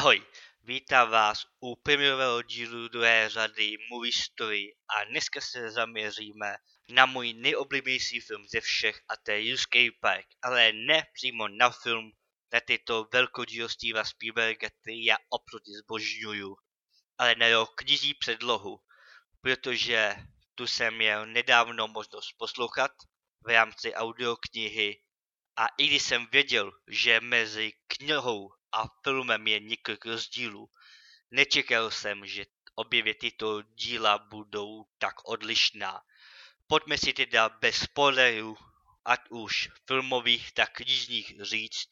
Ahoj, vítám vás u premiérového dílu druhé řady Movie Story a dneska se zaměříme na můj nejoblíbenější film ze všech a to je Escape Park, ale ne přímo na film, na tyto velkodíl Steva Spielberga, který já oproti zbožňuju, ale na jeho knižní předlohu, protože tu jsem měl nedávno možnost poslouchat v rámci audioknihy a i když jsem věděl, že mezi knihou a filmem je několik rozdílů, nečekal jsem, že obě tyto díla budou tak odlišná. Pojďme si teda bez spoilerů, ať už filmových, tak knižních říct,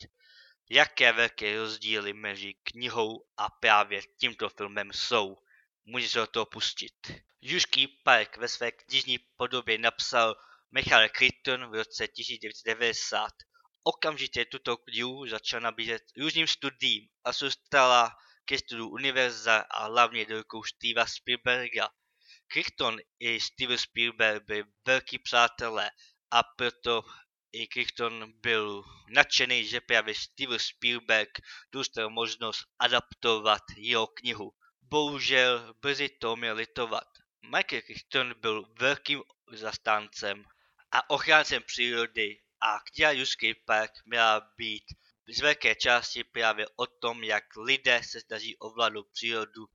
jaké velké rozdíly mezi knihou a právě tímto filmem jsou. Můžeš se to pustit. Južský park ve své knižní podobě napsal Michael Crichton v roce 1990 okamžitě tuto knihu začal nabízet různým studiím a se stala ke studiu univerza a hlavně do rukou Steva Spielberga. Crichton i Steven Spielberg byli velký přátelé a proto i Crichton byl nadšený, že právě Steven Spielberg dostal možnost adaptovat jeho knihu. Bohužel brzy to měl litovat. Michael Crichton byl velkým zastáncem a ochráncem přírody a kniha Juský Park měla být z velké části právě o tom, jak lidé se snaží ovládnout přírodu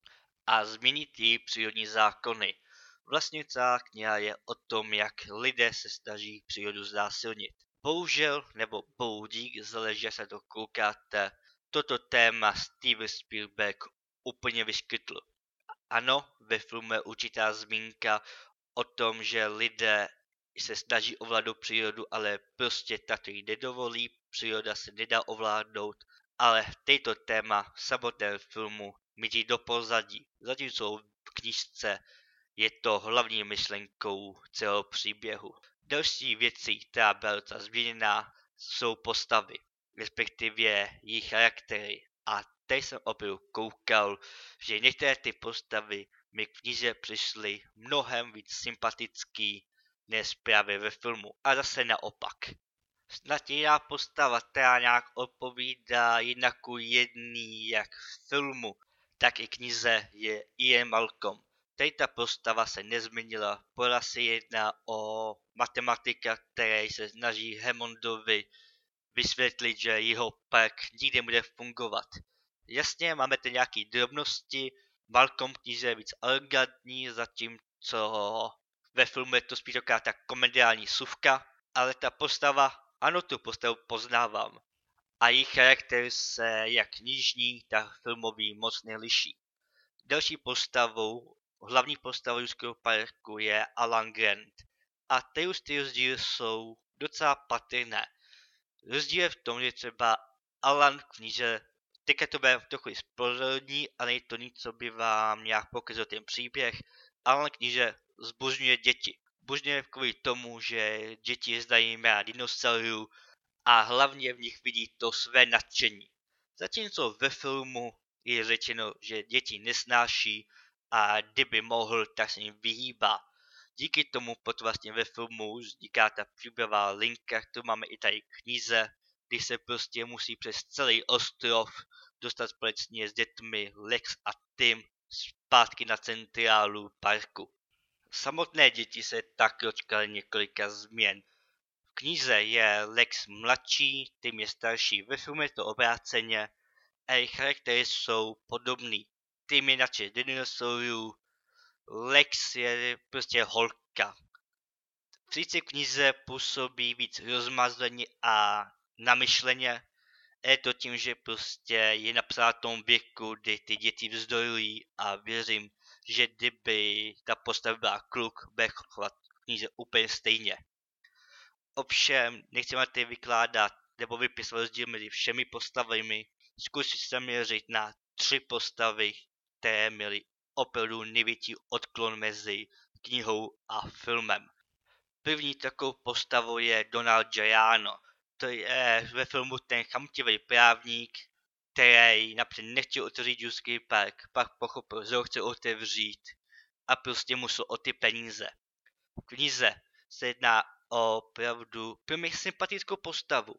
a změnit její přírodní zákony. Vlastně celá kniha je o tom, jak lidé se snaží přírodu znásilnit. Bohužel, nebo bohu dík, záleží, se to koukáte, toto téma Steven Spielberg úplně vyskytl. Ano, ve filmu je určitá zmínka o tom, že lidé se snaží ovládnout přírodu, ale prostě tato jí nedovolí, příroda se nedá ovládnout, ale této téma v samotném filmu mítí do pozadí, zatímco v knižce je to hlavní myšlenkou celého příběhu. Další věcí, která byla změněná, jsou postavy, respektive jejich charaktery. A teď jsem opravdu koukal, že některé ty postavy mi v knize přišly mnohem víc sympatický než ve filmu. A zase naopak. Snad jiná postava, která nějak odpovídá jinak u jedný jak filmu, tak i knize je Ian Malcolm. Tady ta postava se nezměnila, pořád se jedná o matematika, který se snaží Hammondovi vysvětlit, že jeho park nikdy bude fungovat. Jasně, máme tady nějaké drobnosti, Malcolm knize je víc elegantní, zatímco ve filmu je to spíš taková ta komediální suvka, ale ta postava, ano, tu postavu poznávám. A jejich charakter se jak knižní, tak filmový moc neliší. Další postavou, hlavní postavou Juského parku je Alan Grant. A ty ty rozdíly jsou docela patrné. Rozdíl je v tom, že třeba Alan v knize, teďka to bude trochu spoilerní, ale není to nic, co by vám nějak pokazil ten příběh. Alan kniže zbožňuje děti. Zbožňuje kvůli tomu, že děti zdají jména dinosaurů a hlavně v nich vidí to své nadšení. Zatímco ve filmu je řečeno, že děti nesnáší a kdyby mohl, tak se jim vyhýbá. Díky tomu pod vlastně ve filmu vzniká ta příběhová linka, kterou máme i tady knize, kdy se prostě musí přes celý ostrov dostat společně s dětmi Lex a Tim zpátky na centrálu parku. Samotné děti se tak dočkaly několika změn. V knize je Lex mladší, Tim je starší, ve filmu je to obráceně a jejich charaktery jsou podobný. Tim je nadšen dinosaurů, Lex je prostě holka. V knize působí víc rozmazleně a namyšleně. Je to tím, že prostě je napsáno tom věku, kdy ty děti vzdorují a věřím, že kdyby ta postava byla kluk, bude chovat knize úplně stejně. Ovšem, nechceme tady vykládat nebo vypisovat rozdíl mezi všemi postavami, zkusit se měřit na tři postavy, které měly opravdu největší odklon mezi knihou a filmem. První takovou postavou je Donald Giano. To je ve filmu ten chamtivý právník, který napřed nechtěl otevřít Juský park, pak pochopil, že ho chce otevřít a prostě musel o ty peníze. V knize se jedná o opravdu pro mě sympatickou postavu.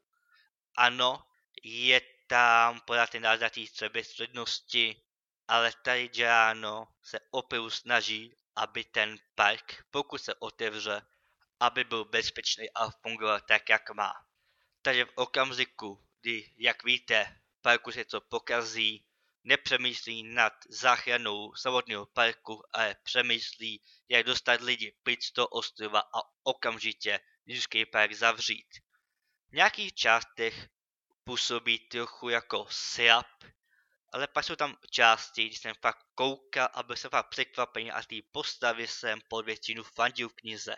Ano, je tam podat ten náznatý sebestřednosti, ale tady Giano se opravdu snaží, aby ten park, pokud se otevře, aby byl bezpečný a fungoval tak, jak má. Takže v okamžiku, kdy, jak víte, parku se to pokazí, nepřemýšlí nad záchranou samotného parku, ale přemýšlí, jak dostat lidi pryč toho ostrova a okamžitě Newscape Park zavřít. V nějakých částech působí trochu jako slap, ale pak jsou tam části, kdy jsem fakt koukal a byl jsem fakt překvapený a ty postavy jsem pod většinu fandil v knize.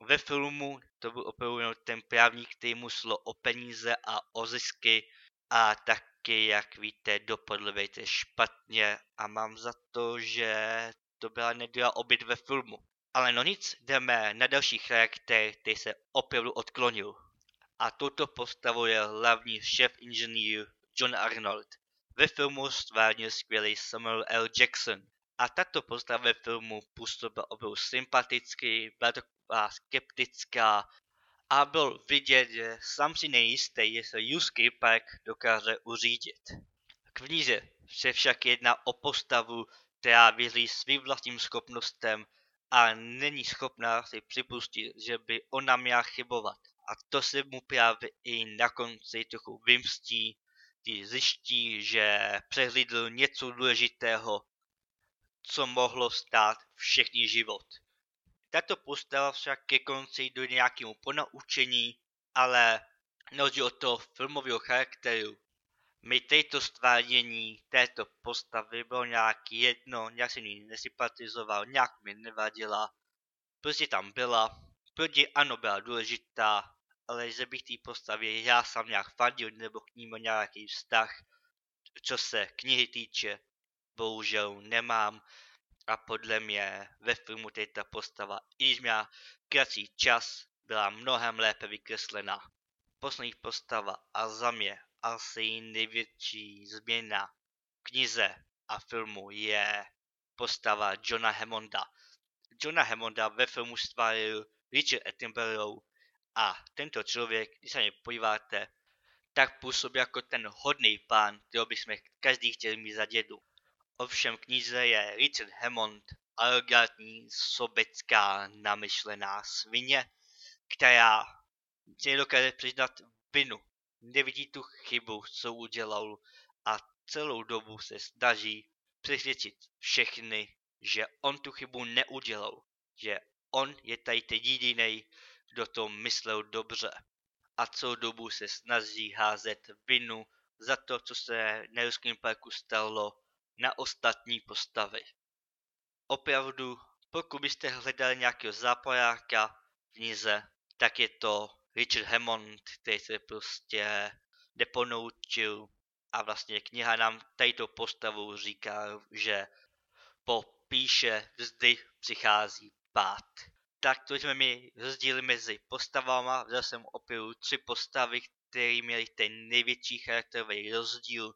Ve filmu to byl opravdu ten právník, který mu o peníze a o zisky a taky, jak víte, dopadl vejte špatně a mám za to, že to byla neděla obyt ve filmu. Ale no nic, jdeme na další charakter, který se opravdu odklonil. A touto postavou je hlavní šéf inženýr John Arnold. Ve filmu stvárnil skvělý Samuel L. Jackson. A tato postava ve filmu působila opravdu sympaticky, byla taková skeptická a byl vidět, že sám si nejistý, jestli Yusuke Park dokáže uřídit. V knize se však jedná o postavu, která věří svým vlastním schopnostem a není schopná si připustit, že by ona měla chybovat. A to se mu právě i na konci trochu vymstí, kdy zjiští, že přehlídl něco důležitého, co mohlo stát všechny život. Tato postava však ke konci do nějakému ponaučení, ale na od toho filmového charakteru mi této stváření této postavy bylo nějak jedno, nějak si ní nesympatizoval, nějak mi nevadila. Prostě tam byla, protože ano byla důležitá, ale že bych té postavě já sám nějak fandil nebo k ní nějaký vztah, co se knihy týče, bohužel nemám a podle mě ve filmu této postava, i když měla kratší čas, byla mnohem lépe vykreslená. Poslední postava a za mě asi největší změna knize a filmu je postava Johna Hammonda. Johna Hammonda ve filmu stváril Richard Attenborough a tento člověk, když se na podíváte, tak působí jako ten hodný pán, kterého bychom každý chtěl mít za dědu. Ovšem knize je Richard Hammond arrogantní, sobecká, namyšlená svině, která si nedokáže přiznat vinu. Nevidí tu chybu, co udělal a celou dobu se snaží přesvědčit všechny, že on tu chybu neudělal, že on je tady ten jediný, kdo to myslel dobře. A celou dobu se snaží házet vinu za to, co se na Ruském parku stalo na ostatní postavy. Opravdu, pokud byste hledali nějakého zápojáka v knize, tak je to Richard Hammond, který se prostě neponoučil a vlastně kniha nám tato postavu říká, že po píše vždy přichází pád. Tak to jsme mi rozdíly mezi postavama, vzal jsem opravdu tři postavy, které měly ten největší charakterový rozdíl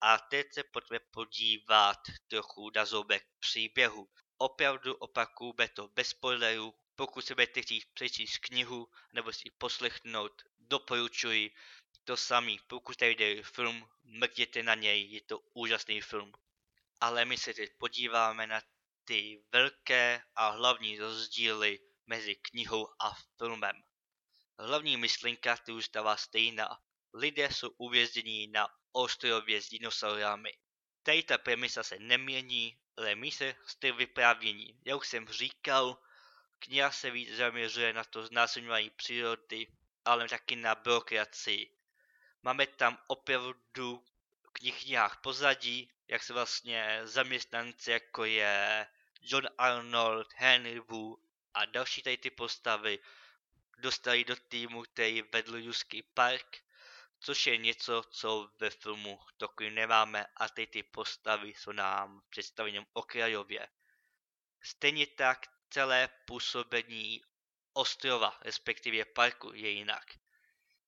a teď se pojďme podívat trochu na zoubek příběhu. Opravdu opakuju, to bez spoilerů, pokud se budete chtít přečíst knihu nebo si poslechnout, doporučuji to samý. Pokud tady jde film, mrkněte na něj, je to úžasný film. Ale my se teď podíváme na ty velké a hlavní rozdíly mezi knihou a filmem. Hlavní myšlenka tu zůstává stejná. Lidé jsou uvězněni na ostrově s dinosaurami. Tady ta premisa se nemění, ale my se styl vyprávění. Jak už jsem říkal, kniha se víc zaměřuje na to znásilňování přírody, ale taky na byrokracii. Máme tam opravdu v knihách pozadí, jak se vlastně zaměstnanci jako je John Arnold, Henry Wu a další tady ty postavy dostali do týmu, který vedl Juský park, což je něco, co ve filmu toku nemáme a ty ty postavy jsou nám představeny okrajově. Stejně tak celé působení ostrova, respektive parku je jinak.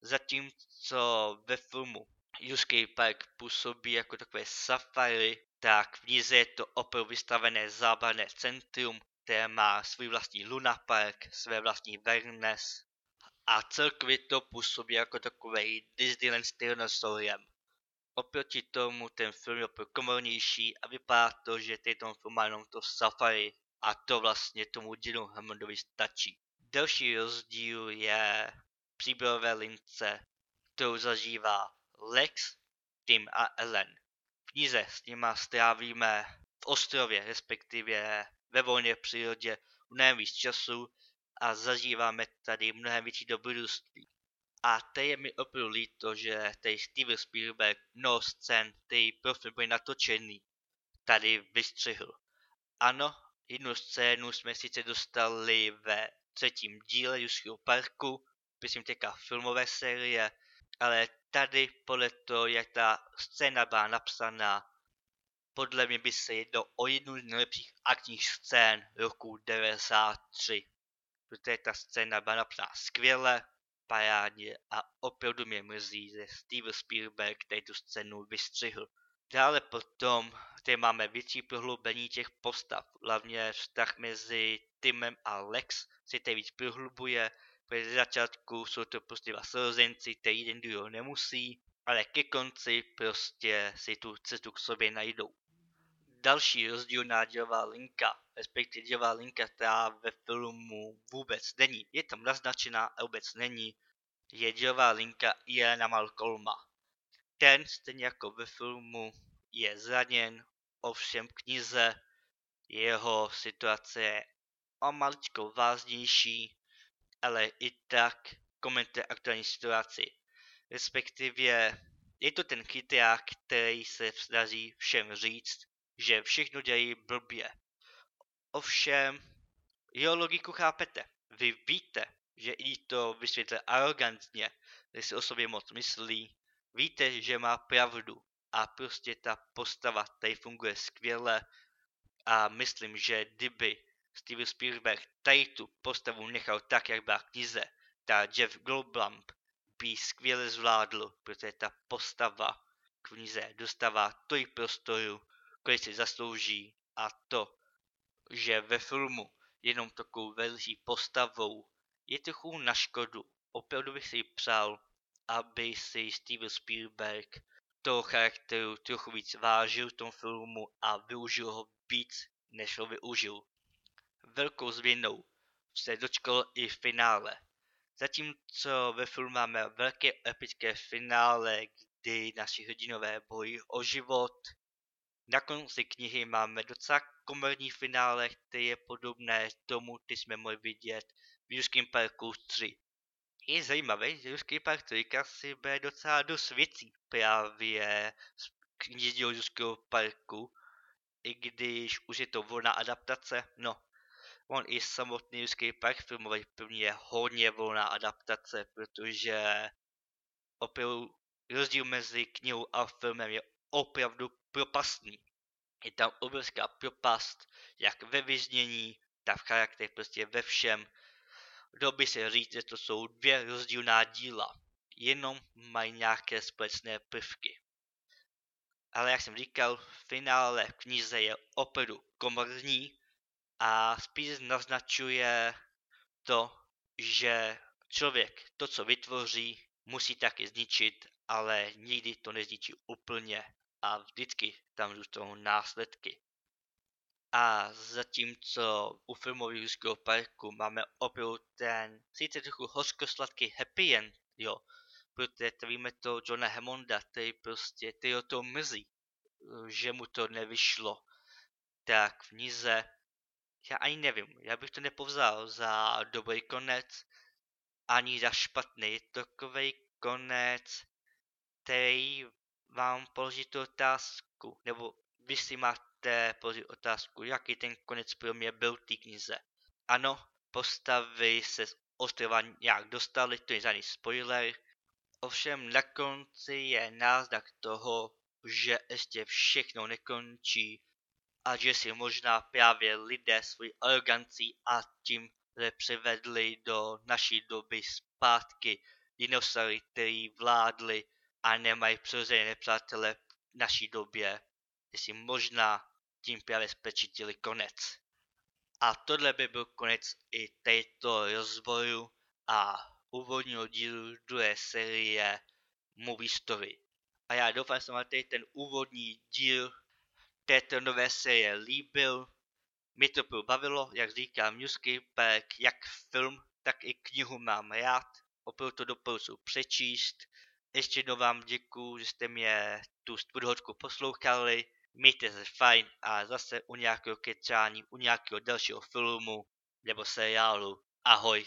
Zatímco ve filmu Juský park působí jako takové safari, tak v knize je to opravdu vystavené zábavné centrum, které má svůj vlastní Luna Park, své vlastní wellness a celkově to působí jako takový Disneyland s dinosauriem. Oproti tomu ten film je komornější a vypadá to, že tento film má jenom to safari a to vlastně tomu Dinu Hammondovi stačí. Další rozdíl je příběhové lince, kterou zažívá Lex, Tim a Ellen. V knize s nima strávíme v ostrově, respektive ve volné přírodě mnohem víc času a zažíváme tady mnohem větší dobrodružství. A to je mi opravdu líto, že tady Steven Spielberg mnoho scén, který pro film byl natočený, tady vystřihl. Ano, jednu scénu jsme sice dostali ve třetím díle Juského parku, myslím teďka filmové série, ale tady podle toho, jak ta scéna byla napsaná, podle mě by se jednalo o jednu z nejlepších akčních scén roku 93. Protože ta scéna byla napsaná skvěle, parádně a opravdu mě mrzí, že Steven Spielberg tady tu scénu vystřihl. Dále potom tady máme větší prohloubení těch postav, hlavně vztah mezi Timem a Lex se tady víc prohlubuje, protože začátku jsou to prostě dva sourozenci, který jeden druhého nemusí, ale ke konci prostě si tu cestu k sobě najdou. Další rozdílná dělová linka, respektive dělová linka, která ve filmu vůbec není, je tam naznačená a vůbec není, je dělová linka Iana Malcolma. Ten, stejně jako ve filmu, je zraněn, ovšem knize jeho situace je o maličko vážnější, ale i tak komentuje aktuální situaci. Respektive je to ten chytrák, který se snaží všem říct, že všechno dělají blbě. Ovšem, jeho logiku chápete. Vy víte, že i to vysvětluje arrogantně, že si o sobě moc myslí, víte, že má pravdu a prostě ta postava tady funguje skvěle a myslím, že kdyby Steven Spielberg tady tu postavu nechal tak, jak byla knize, tak Jeff Goldblum by skvěle zvládl, protože ta postava knize dostává tolik prostoru, kolik si zaslouží a to, že ve filmu jenom takovou velší postavou je trochu na škodu. Opravdu bych si přál, aby si Steven Spielberg toho charakteru trochu víc vážil v tom filmu a využil ho víc, než ho využil. Velkou změnou se dočkal i v finále. Zatímco ve filmu máme velké epické finále, kdy naši hrdinové bojí o život, na konci knihy máme docela komerní finále, které je podobné tomu, ty jsme mohli vidět v Jurském parku 3. Je zajímavé, že Jurský park 3 si bude docela dost věcí právě z knihy Jurského parku, i když už je to volná adaptace, no, on i samotný Jurský park filmový první je hodně volná adaptace, protože opravdu rozdíl mezi knihou a filmem je opravdu propastný. Je tam obrovská propast, jak ve vyznění, tak v charakterech, prostě ve všem. Dalo by se říct, že to jsou dvě rozdílná díla, jenom mají nějaké společné prvky. Ale jak jsem říkal, finále v knize je opravdu komorní a spíš naznačuje to, že člověk to, co vytvoří, musí taky zničit, ale nikdy to nezničí úplně a vždycky tam zůstanou následky. A zatímco u filmu Jurského parku máme opravdu ten sice trochu hořkosladký happy end, jo, protože víme to Johna Hammonda, který prostě, který o to mrzí, že mu to nevyšlo. Tak v Nize, já ani nevím, já bych to nepovzal za dobrý konec, ani za špatný. Je to takový konec, který vám položí tu otázku, nebo vy si máte položit otázku, jaký ten konec pro mě byl té knize. Ano, postavy se z ostrova nějak dostali, to je žádný spoiler, ovšem na konci je náznak toho, že ještě všechno nekončí a že si možná právě lidé svoji arogancí a tím přivedli do naší doby zpátky dinosaury, který vládli a nemají přirozené nepřátele v naší době, si možná tím právě spečitili konec. A tohle by byl konec i této rozboru a úvodního dílu druhé série Movie Story. A já doufám, že se vám tady ten úvodní díl této nové série líbil. Mě to bavilo, jak říkám, Newscape, jak film, tak i knihu mám rád. Opravdu to doporučuji přečíst. Ještě jednou vám děkuji, že jste mě tu studhodku poslouchali. Mějte se fajn a zase u nějakého kecání, u nějakého dalšího filmu nebo seriálu. Ahoj.